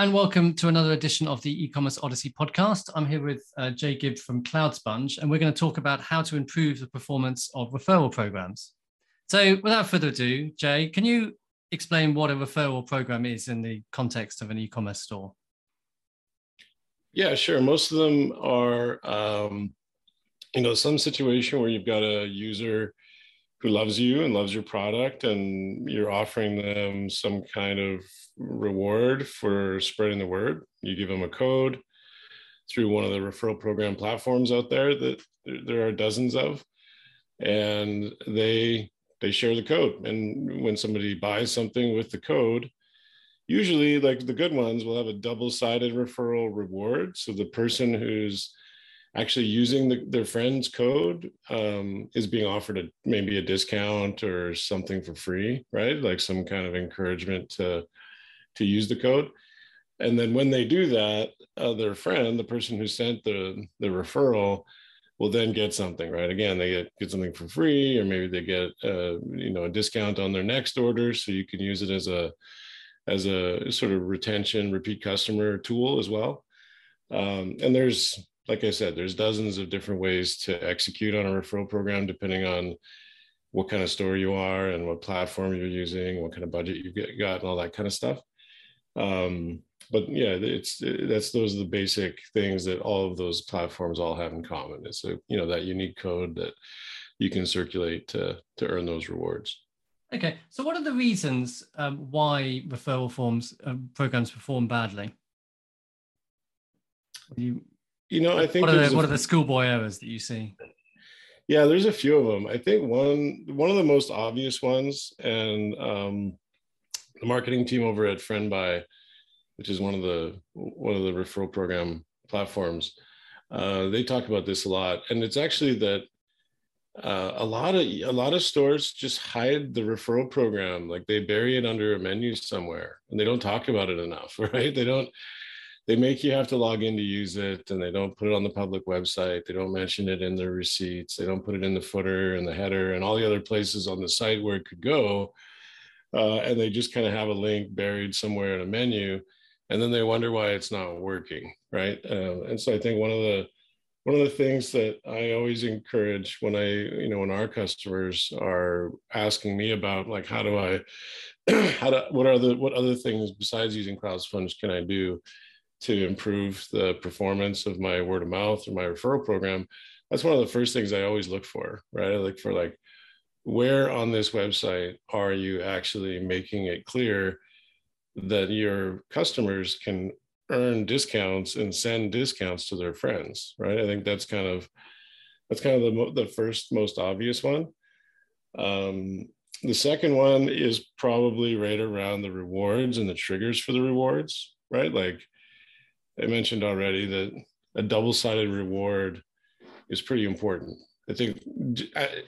and welcome to another edition of the e-commerce Odyssey podcast. I'm here with uh, Jay Gibb from CloudSponge, and we're going to talk about how to improve the performance of referral programs. So, without further ado, Jay, can you explain what a referral program is in the context of an e-commerce store? Yeah, sure. Most of them are, um, you know, some situation where you've got a user who loves you and loves your product and you're offering them some kind of reward for spreading the word. You give them a code through one of the referral program platforms out there that there are dozens of and they they share the code. And when somebody buys something with the code usually like the good ones will have a double-sided referral reward. So the person who's actually using the, their friend's code um, is being offered a, maybe a discount or something for free, right? Like some kind of encouragement to to use the code. And then when they do that, uh, their friend, the person who sent the the referral, will then get something, right? Again, they get get something for free, or maybe they get uh, you know a discount on their next order, so you can use it as a as a sort of retention repeat customer tool as well. Um, and there's like I said, there's dozens of different ways to execute on a referral program depending on what kind of store you are and what platform you're using, what kind of budget you've got, and all that kind of stuff. Um, but yeah, it's that's those are the basic things that all of those platforms all have in common. It's a you know that unique code that you can circulate to to earn those rewards. Okay, so what are the reasons um, why referral forms um, programs perform badly? You you know, I think what are the, what are the schoolboy errors that you see? Yeah, there's a few of them. I think one one of the most obvious ones, and um, the marketing team over at FriendBuy, which is one of the one of the referral program platforms, uh, they talk about this a lot, and it's actually that uh, a lot of a lot of stores just hide the referral program, like they bury it under a menu somewhere, and they don't talk about it enough, right? They don't they make you have to log in to use it and they don't put it on the public website. They don't mention it in their receipts. They don't put it in the footer and the header and all the other places on the site where it could go uh, and they just kind of have a link buried somewhere in a menu and then they wonder why it's not working right? Uh, and so i think one of the one of the things that i always encourage when i you know when our customers are asking me about like how do i how do what are the what other things besides using CloudSponge can i do to improve the performance of my word of mouth or my referral program, that's one of the first things I always look for, right? I look for like, where on this website are you actually making it clear that your customers can earn discounts and send discounts to their friends, right? I think that's kind of that's kind of the, the first most obvious one. Um, the second one is probably right around the rewards and the triggers for the rewards, right? Like I mentioned already that a double-sided reward is pretty important. I think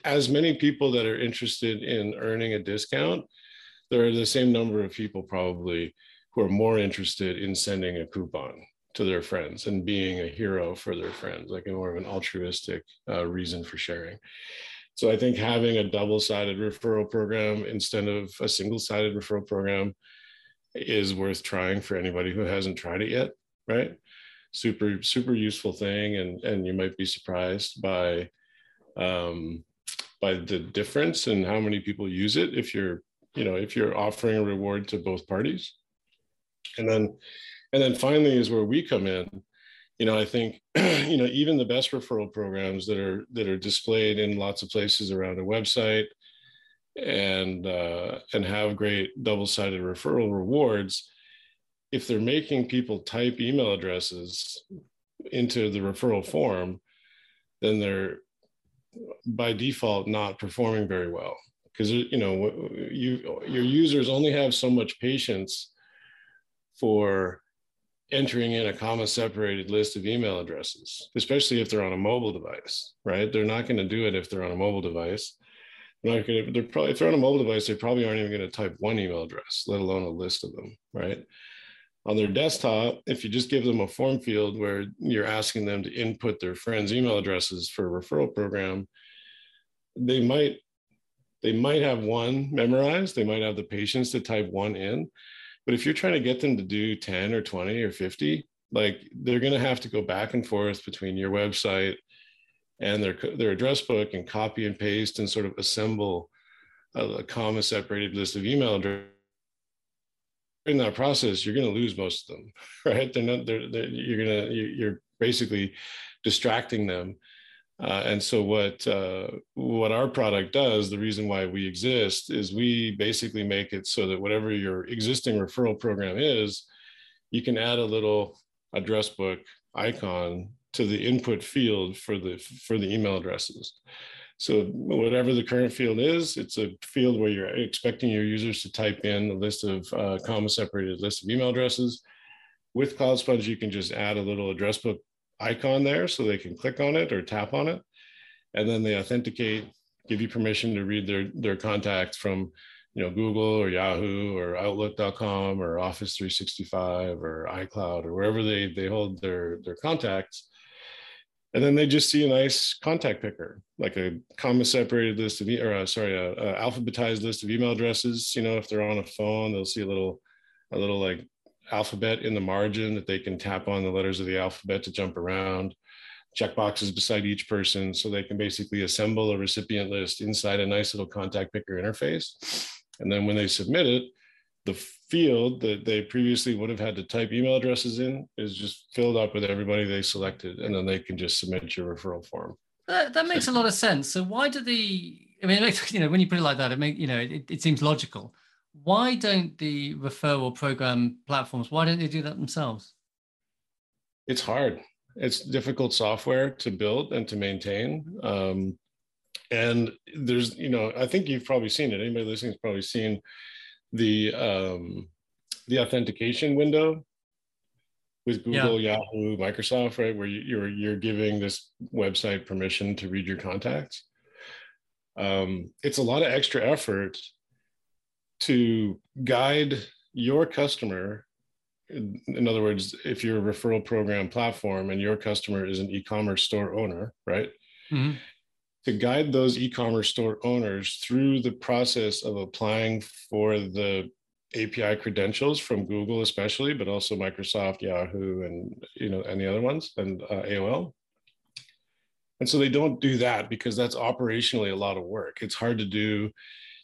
as many people that are interested in earning a discount, there are the same number of people probably who are more interested in sending a coupon to their friends and being a hero for their friends, like more of an altruistic uh, reason for sharing. So I think having a double-sided referral program instead of a single-sided referral program is worth trying for anybody who hasn't tried it yet right? Super, super useful thing. And, and you might be surprised by, um, by the difference in how many people use it if you're, you know, if you're offering a reward to both parties. And then, and then finally is where we come in. You know, I think, you know, even the best referral programs that are that are displayed in lots of places around a website and uh, and have great double-sided referral rewards if they're making people type email addresses into the referral form, then they're by default not performing very well. Because you know you your users only have so much patience for entering in a comma separated list of email addresses especially if they're on a mobile device right? They're not going to do it if they're on a mobile device. They're not going to they're probably if they're on a mobile device they probably aren't even going to type one email address let alone a list of them right on their desktop, if you just give them a form field where you're asking them to input their friends' email addresses for a referral program, they might they might have one memorized. They might have the patience to type one in, But if you're trying to get them to do 10 or 20 or 50, like they're going to have to go back and forth between your website and their their address book and copy and paste and sort of assemble a, a comma separated list of email addresses in that process you're going to lose most of them right they're not they're, they're you're going to you're basically distracting them uh, and so what uh, what our product does, the reason why we exist, is we basically make it so that whatever your existing referral program is, you can add a little address book icon to the input field for the for the email addresses. So whatever the current field is, it's a field where you're expecting your users to type in a list of uh, comma separated list of email addresses. With CloudSponge, you can just add a little address book icon there so they can click on it or tap on it. And then they authenticate, give you permission to read their, their contacts from you know, Google or Yahoo or Outlook.com or Office 365 or iCloud or wherever they, they hold their, their contacts. And then they just see a nice contact picker, like a comma separated list of, or uh, sorry, a, a alphabetized list of email addresses. You know, if they're on a phone, they'll see a little, a little like alphabet in the margin that they can tap on the letters of the alphabet to jump around checkboxes beside each person so they can basically assemble a recipient list inside a nice little contact picker interface and then when they submit it, the field that they previously would have had to type email addresses in is just filled up with everybody they selected, and then they can just submit your referral form. That, that makes a lot of sense. So why do the? I mean, you know, when you put it like that, it make you know, it, it seems logical. Why don't the referral program platforms? Why don't they do that themselves? It's hard. It's difficult software to build and to maintain. Um, and there's you know i think you've probably seen it anybody listening's probably seen the um the authentication window with google yeah. yahoo microsoft right? Where you're you're giving this website permission to read your contacts. Um, it's a lot of extra effort to guide your customer. In other words if you're a referral program platform and your customer is an e-commerce store owner right? Mm-hmm to guide those e-commerce store owners through the process of applying for the API credentials from Google, especially, but also Microsoft, Yahoo, and you know, and the other ones, and uh, AOL. And so they don't do that because that's operationally a lot of work. It's hard to do.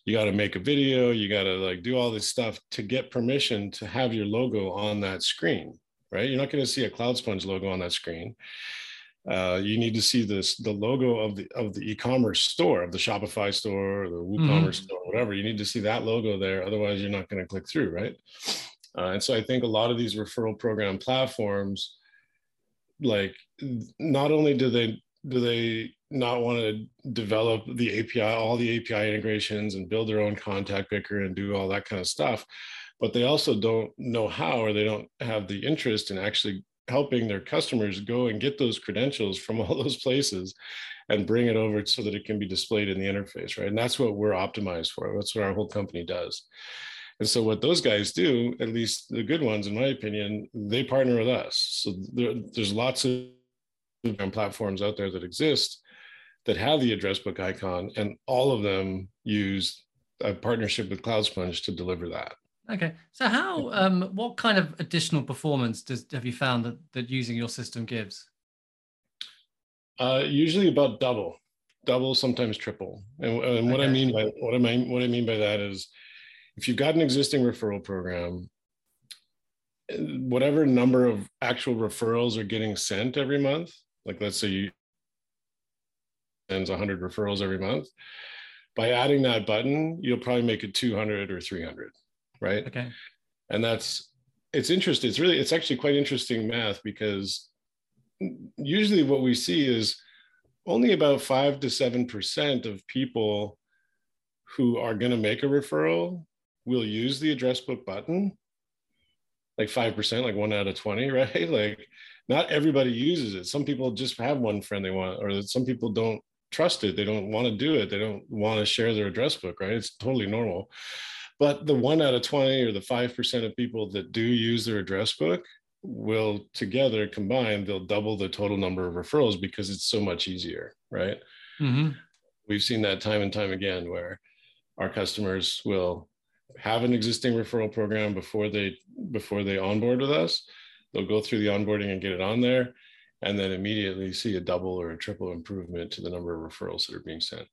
You got to make a video. You got to like do all this stuff to get permission to have your logo on that screen, right? You're not going to see a CloudSponge logo on that screen uh, you need to see this the logo of the of the e-commerce store of the Shopify store or the WooCommerce mm-hmm. store, whatever. You need to see that logo there. Otherwise, you're not going to click through, right? Uh, and so I think a lot of these referral program platforms, like not only do they do they not want to develop the API, all the API integrations and build their own contact picker and do all that kind of stuff, but they also don't know how or they don't have the interest in actually helping their customers go and get those credentials from all those places and bring it over so that it can be displayed in the interface, right? And that's what we're optimized for. That's what our whole company does. And so what those guys do, at least the good ones, in my opinion, they partner with us. So there, there's lots of platforms out there that exist that have the address book icon, and all of them use a partnership with CloudSponge to deliver that. Okay. So how um what kind of additional performance does have you found that that using your system gives? Uh usually about double, double, sometimes triple. And, and what okay. I mean by what I mean what I mean by that is if you've got an existing referral program, whatever number of actual referrals are getting sent every month, like let's say you sends 100 referrals every month, by adding that button, you'll probably make it 200 or 300 right? Okay. And that's it's interesting. It's really it's actually quite interesting math because usually what we see is only about five to seven percent of people who are going to make a referral will use the address book button like 5% like one out of 20 right like not everybody uses it some people just have one friend they want or some people don't trust it they don't want to do it they don't want to share their address book right it's totally normal but the one out of 20 or the 5% of people that do use their address book will together combined, they'll double the total number of referrals because it's so much easier, right? Mm-hmm. We've seen that time and time again where our customers will have an existing referral program before they before they onboard with us. They'll go through the onboarding and get it on there, and then immediately see a double or a triple improvement to the number of referrals that are being sent.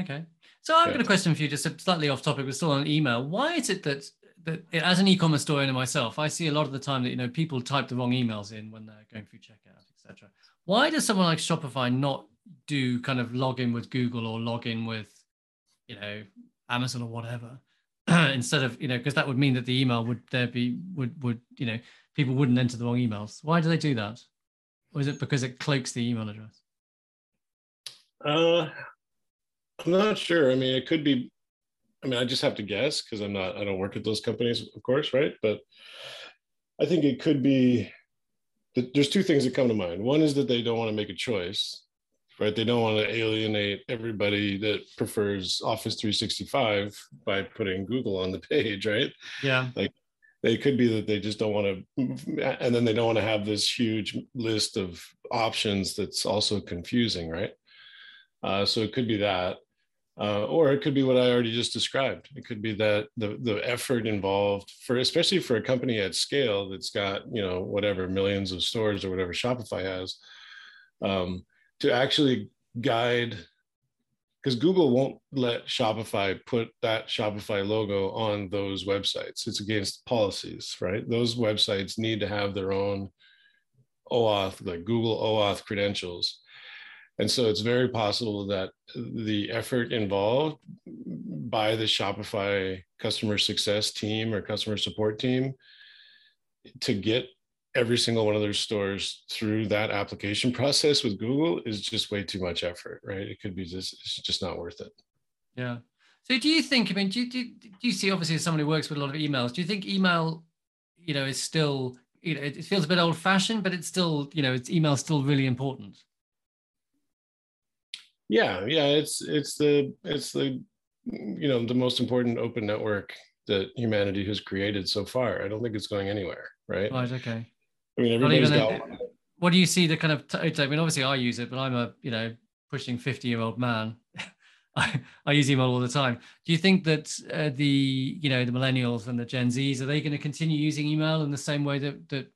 Okay. So I've got a question for you, just slightly off topic, but still on email. Why is it that that as an e-commerce store owner myself, I see a lot of the time that you know people type the wrong emails in when they're going through checkout, etc. Why does someone like Shopify not do kind of log in with Google or log in with, you know, Amazon or whatever, instead of you know because that would mean that the email would there be would would you know people wouldn't enter the wrong emails. Why do they do that? Or is it because it cloaks the email address? Uh, I'm not sure. I mean, it could be. I mean, I just have to guess because I'm not. I don't work at those companies, of course, right? But I think it could be. There's two things that come to mind. One is that they don't want to make a choice, right? They don't want to alienate everybody that prefers Office 365 by putting Google on the page, right? Yeah. Like they could be that they just don't want to and then they don't want to have this huge list of options that's also confusing right uh, so it could be that uh, or it could be what i already just described it could be that the, the effort involved for especially for a company at scale that's got you know whatever millions of stores or whatever shopify has um, to actually guide because Google won't let Shopify put that Shopify logo on those websites. It's against policies, right? Those websites need to have their own OAuth, like Google OAuth credentials. And so it's very possible that the effort involved by the Shopify customer success team or customer support team to get every single one of their stores through that application process with Google is just way too much effort, right? It could be just it's just not worth it. Yeah. So do you think? I mean, do you, do, do you see obviously as someone who works with a lot of emails? Do you think email, you know, is still you know it feels a bit old fashioned, but it's still you know it's email still really important. Yeah, yeah, it's it's the it's the you know the most important open network that humanity has created so far. I don't think it's going anywhere, right? Right. Okay. I mean, everybody's got. A, what do you see the kind of? T- I mean, obviously, I use it, but I'm a you know pushing fifty year old man. I, I use email all the time. Do you think that uh, the you know the millennials and the Gen Zs are they going to continue using email in the same way that that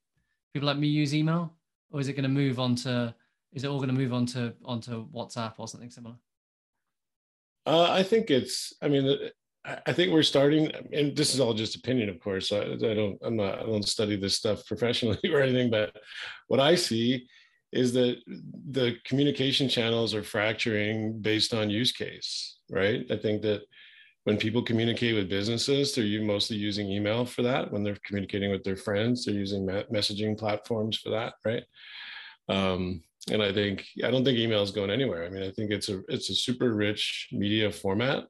people like me use email, or is it going to move on to? Is it all going to move on to onto WhatsApp or something similar? Uh, I think it's. I mean, I think we're starting, and this is all just opinion, of course. I, I, don't, I'm not, I don't study this stuff professionally or anything, but what I see is that the communication channels are fracturing based on use case, right? I think that when people communicate with businesses, they're mostly using email for that. When they're communicating with their friends, they're using messaging platforms for that, right? Um, and I think I don't think email is going anywhere. I mean, I think it's a it's a super rich media format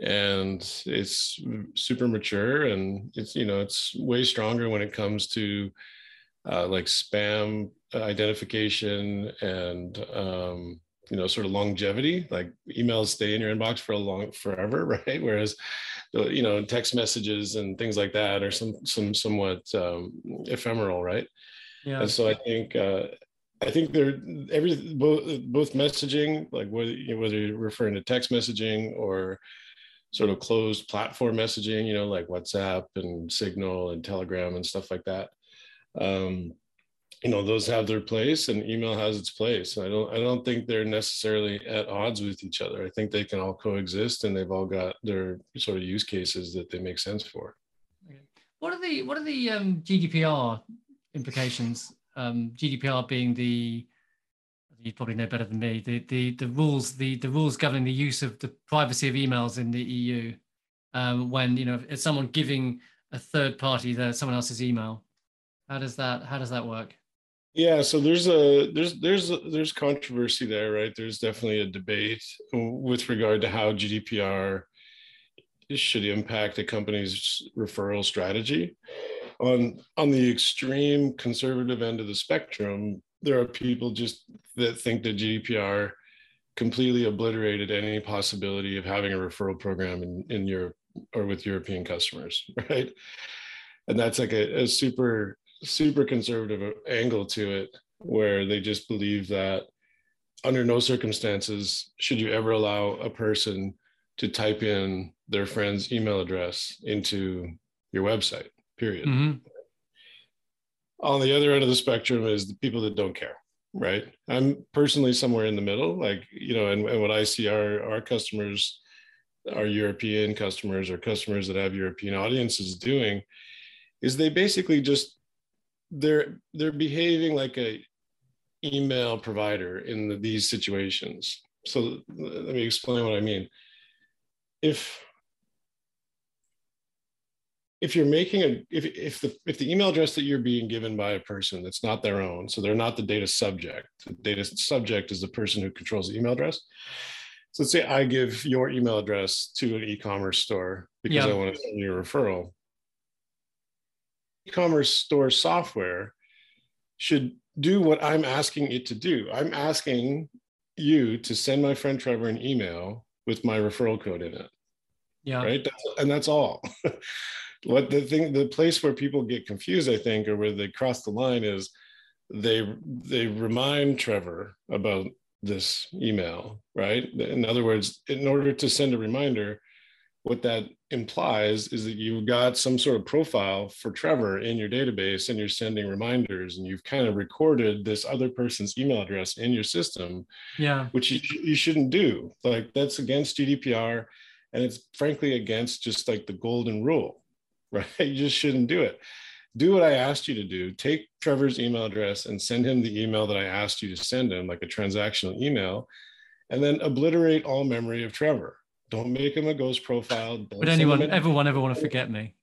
and it's super mature and it's you know it's way stronger when it comes to uh, like spam identification and um, you know sort of longevity. Like emails stay in your inbox for a long forever right? Whereas you know text messages and things like that are some some somewhat um, ephemeral right? Yeah. And so i think uh, I think they're every both both messaging, like whether whether you're referring to text messaging or sort of closed platform messaging, you know, like WhatsApp and Signal and Telegram and stuff like that. Um, you know, those have their place, and email has its place. I don't, I don't think they're necessarily at odds with each other. I think they can all coexist, and they've all got their sort of use cases that they make sense for. What are the what are the um, GDPR implications? Um, GDPR being the you probably know better than me the the the rules the the rules governing the use of the privacy of emails in the EU um, when you know if someone giving a third party the someone else's email how does that how does that work? Yeah so there's a there's there's there's controversy there right? There's definitely a debate with regard to how gdpr should impact a company's referral strategy on on the extreme conservative end of the spectrum there are people just that think that GDPR completely obliterated any possibility of having a referral program in, in Europe or with European customers, right? And that's like a, a super, super conservative angle to it, where they just believe that under no circumstances should you ever allow a person to type in their friend's email address into your website, period. Mm-hmm. On the other end of the spectrum is the people that don't care, right? I'm personally somewhere in the middle, like, you know, and, and what I see our, our customers, our European customers or customers that have European audiences doing is they basically just they're they're behaving like a email provider in the, these situations. So let me explain what I mean. If if you're making a if if the if the email address that you're being given by a person that's not their own, so they're not the data subject. The data subject is the person who controls the email address. So let's say I give your email address to an e-commerce store because yeah. I want to send you a referral. E-commerce store software should do what I'm asking it to do. I'm asking you to send my friend Trevor an email with my referral code in it. Yeah. Right. And that's all. what the thing, the place where people get confused, I think, or where they cross the line is they they remind Trevor about this email, right? In other words, in order to send a reminder, what that implies is that you've got some sort of profile for Trevor in your database and you're sending reminders and you've kind of recorded this other person's email address in your system. Yeah. Which you, you shouldn't do. Like that's against GDPR and it's frankly against just like the golden rule, right? You just shouldn't do it. Do what I asked you to do. Take Trevor's email address and send him the email that I asked you to send him, like a transactional email, and then obliterate all memory of Trevor don't make him a ghost profile. Would anyone, everyone ever want to forget me?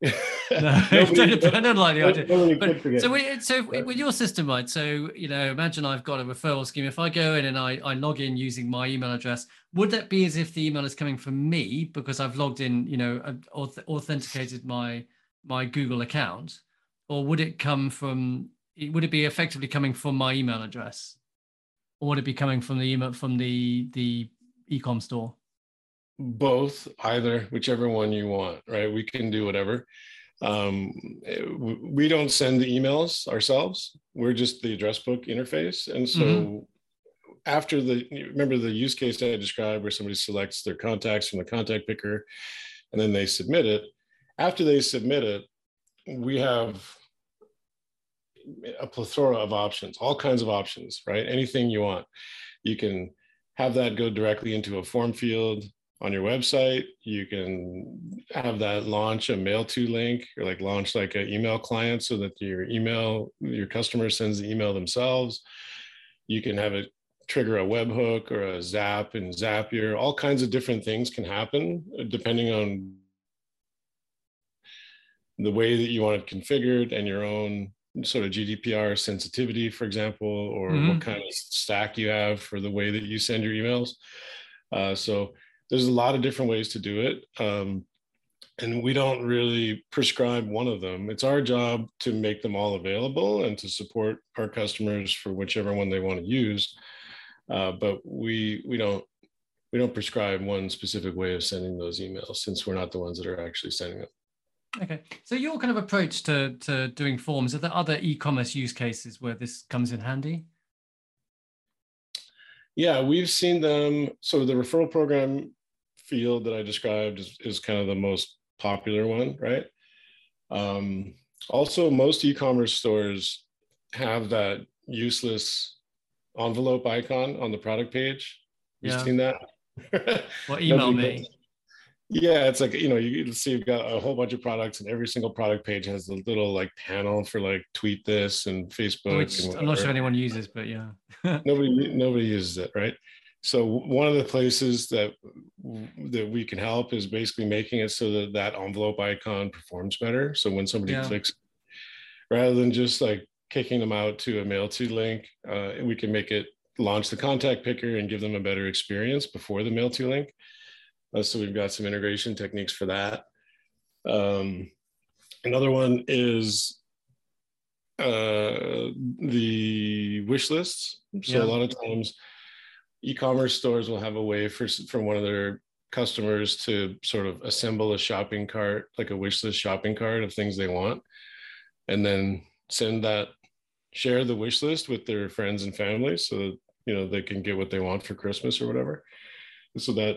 no, Nobody, don't, I don't like the idea. But, so, we, so with your system, right? So you know, imagine I've got a referral scheme. If I go in and I, I log in using my email address, would that be as if the email is coming from me because I've logged in, you know, authenticated my my Google account, or would it come from? Would it be effectively coming from my email address, or would it be coming from the email from the the ecom store? Both either whichever one you want right? We can do whatever. Um, we don't send the emails ourselves. We're just the address book interface. And so mm-hmm. after the remember the use case i described where somebody selects their contacts from the contact picker and then they submit it. After they submit it we have a plethora of options all kinds of options right? Anything you want. You can have that go directly into a form field on your website. You can have that launch a mail to link or like launch like an email client so that your email, your customer sends the email themselves. You can have it trigger a webhook or a zap and Zapier. All kinds of different things can happen depending on the way that you want it configured and your own sort of GDPR sensitivity, for example, or mm-hmm. what kind of stack you have for the way that you send your emails. Uh, so there's a lot of different ways to do it. Um, and we don't really prescribe one of them. It's our job to make them all available and to support our customers for whichever one they want to use. Uh, but we we don't we don't prescribe one specific way of sending those emails since we're not the ones that are actually sending them. Okay, so your kind of approach to to doing forms are there other e-commerce use cases where this comes in handy? Yeah, we've seen them. So the referral program field that I described is, is kind of the most popular one, right? Um, also, most e-commerce stores have that useless envelope icon on the product page. You've yeah. seen that? well, email me. Yeah, it's like you know, you see you've got a whole bunch of products, and every single product page has a little like panel for like tweet this and Facebook. Which and I'm not sure anyone uses, but yeah. nobody nobody uses it, right? So one of the places that that we can help is basically making it so that that envelope icon performs better. So when somebody yeah. clicks, rather than just like kicking them out to a mail to link, uh, we can make it launch the contact picker and give them a better experience before the mail to link. Uh, so we've got some integration techniques for that. Um, another one is uh, the wish lists. So yeah. a lot of times e-commerce stores will have a way for, for one of their customers to sort of assemble a shopping cart, like a wish list shopping cart of things they want, and then send that, share the wish list with their friends and family so that, you know, they can get what they want for Christmas or whatever. So that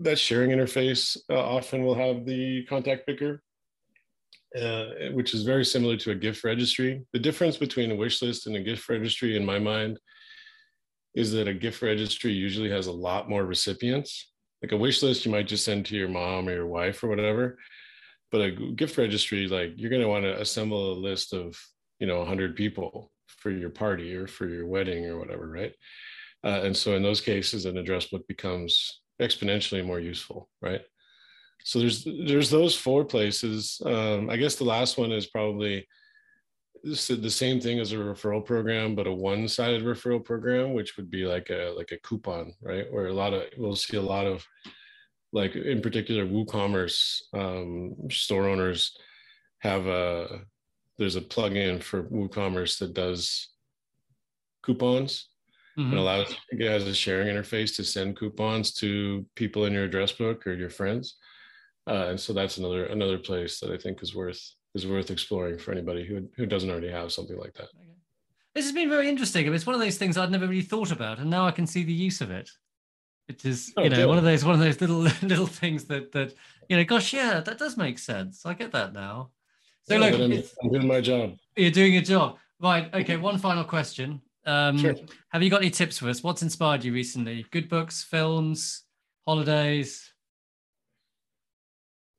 that sharing interface uh, often will have the contact picker, uh, which is very similar to a gift registry. The difference between a wish list and a gift registry, in my mind, is that a gift registry usually has a lot more recipients. Like a wish list, you might just send to your mom or your wife or whatever. But a gift registry, like you're going to want to assemble a list of, you know, 100 people for your party or for your wedding or whatever, right? Uh, and so in those cases, an address book becomes exponentially more useful, right? So there's there's those four places. Um, I guess the last one is probably the same thing as a referral program, but a one-sided referral program, which would be like a like a coupon, right? Where a lot of we'll see a lot of like in particular WooCommerce um, store owners have a there's a plugin for WooCommerce that does coupons mm-hmm. and allows it has a sharing interface to send coupons to people in your address book or your friends. Uh, and so that's another another place that I think is worth is worth exploring for anybody who who doesn't already have something like that. Okay. This has been very interesting. It's one of those things I'd never really thought about, and now I can see the use of it. It is, oh, you know, one of those one of those little little things that that you know, gosh, yeah, that does make sense. I get that now. So yeah, look, I'm, I'm doing my job. You're doing your job, right? Okay. One final question. Um, sure. Have you got any tips for us? What's inspired you recently? Good books, films, holidays?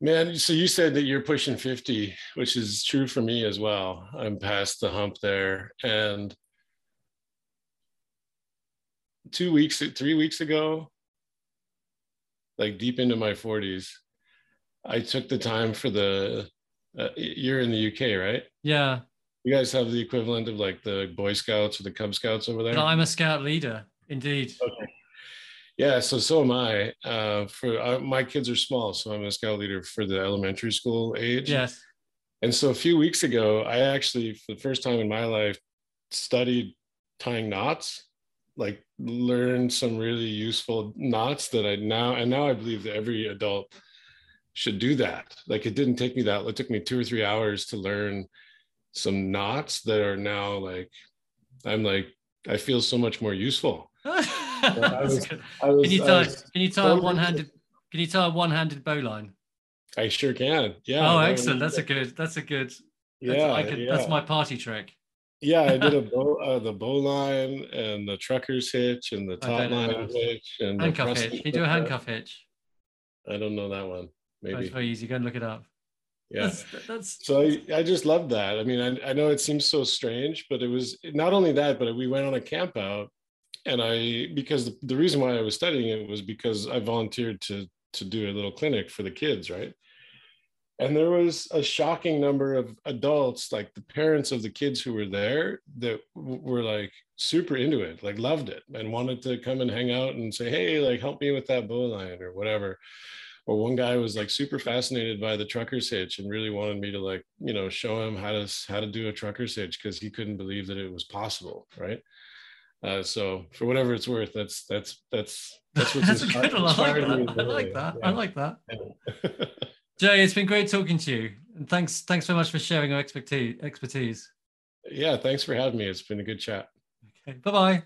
Man, so you said that you're pushing 50, which is true for me as well. I'm past the hump there. And two weeks, three weeks ago, like deep into my 40s, I took the time for the, uh, you're in the UK, right? Yeah. You guys have the equivalent of like the Boy Scouts or the Cub Scouts over there? I'm a scout leader, indeed. Okay. Yeah, so so am I. Uh, for uh, my kids are small, so I'm a scout leader for the elementary school age. Yes. And so a few weeks ago, I actually, for the first time in my life, studied tying knots, like learned some really useful knots that I now, and now I believe that every adult should do that. Like it didn't take me that, it took me two or three hours to learn some knots that are now like, I'm like, I feel so much more useful. was, was, can you tie? Can you tie a one-handed? Can you tie a one-handed bowline? I sure can. Yeah. Oh, excellent. That's a good. That's a good. Yeah, I could, yeah. That's my party trick. Yeah, I did a bow, uh, the bowline and the trucker's hitch and the taut line hitch and handcuff hitch. Can you do a handcuff hitch? I don't know that one. Maybe. That's very easy. Go and look it up. Yeah. That's, that's... So I, I just love that. I mean, I, I know it seems so strange, but it was not only that, but we went on a camp out and I because the, the reason why I was studying it was because I volunteered to to do a little clinic for the kids, right? And there was a shocking number of adults, like the parents of the kids who were there, that were like super into it, like loved it, and wanted to come and hang out and say, "Hey, like help me with that bowline or whatever." Or one guy was like super fascinated by the trucker's hitch and really wanted me to like, you know, show him how to how to do a trucker's hitch because he couldn't believe that it was possible, right? Uh, so for whatever it's worth, that's that's that's that's what's that's inspired, inspired I like that. I like that. Yeah. I like that. Jay, it's been great talking to you, and thanks thanks so much for sharing your expertise. Expertise. Yeah, thanks for having me. It's been a good chat. Okay, bye bye.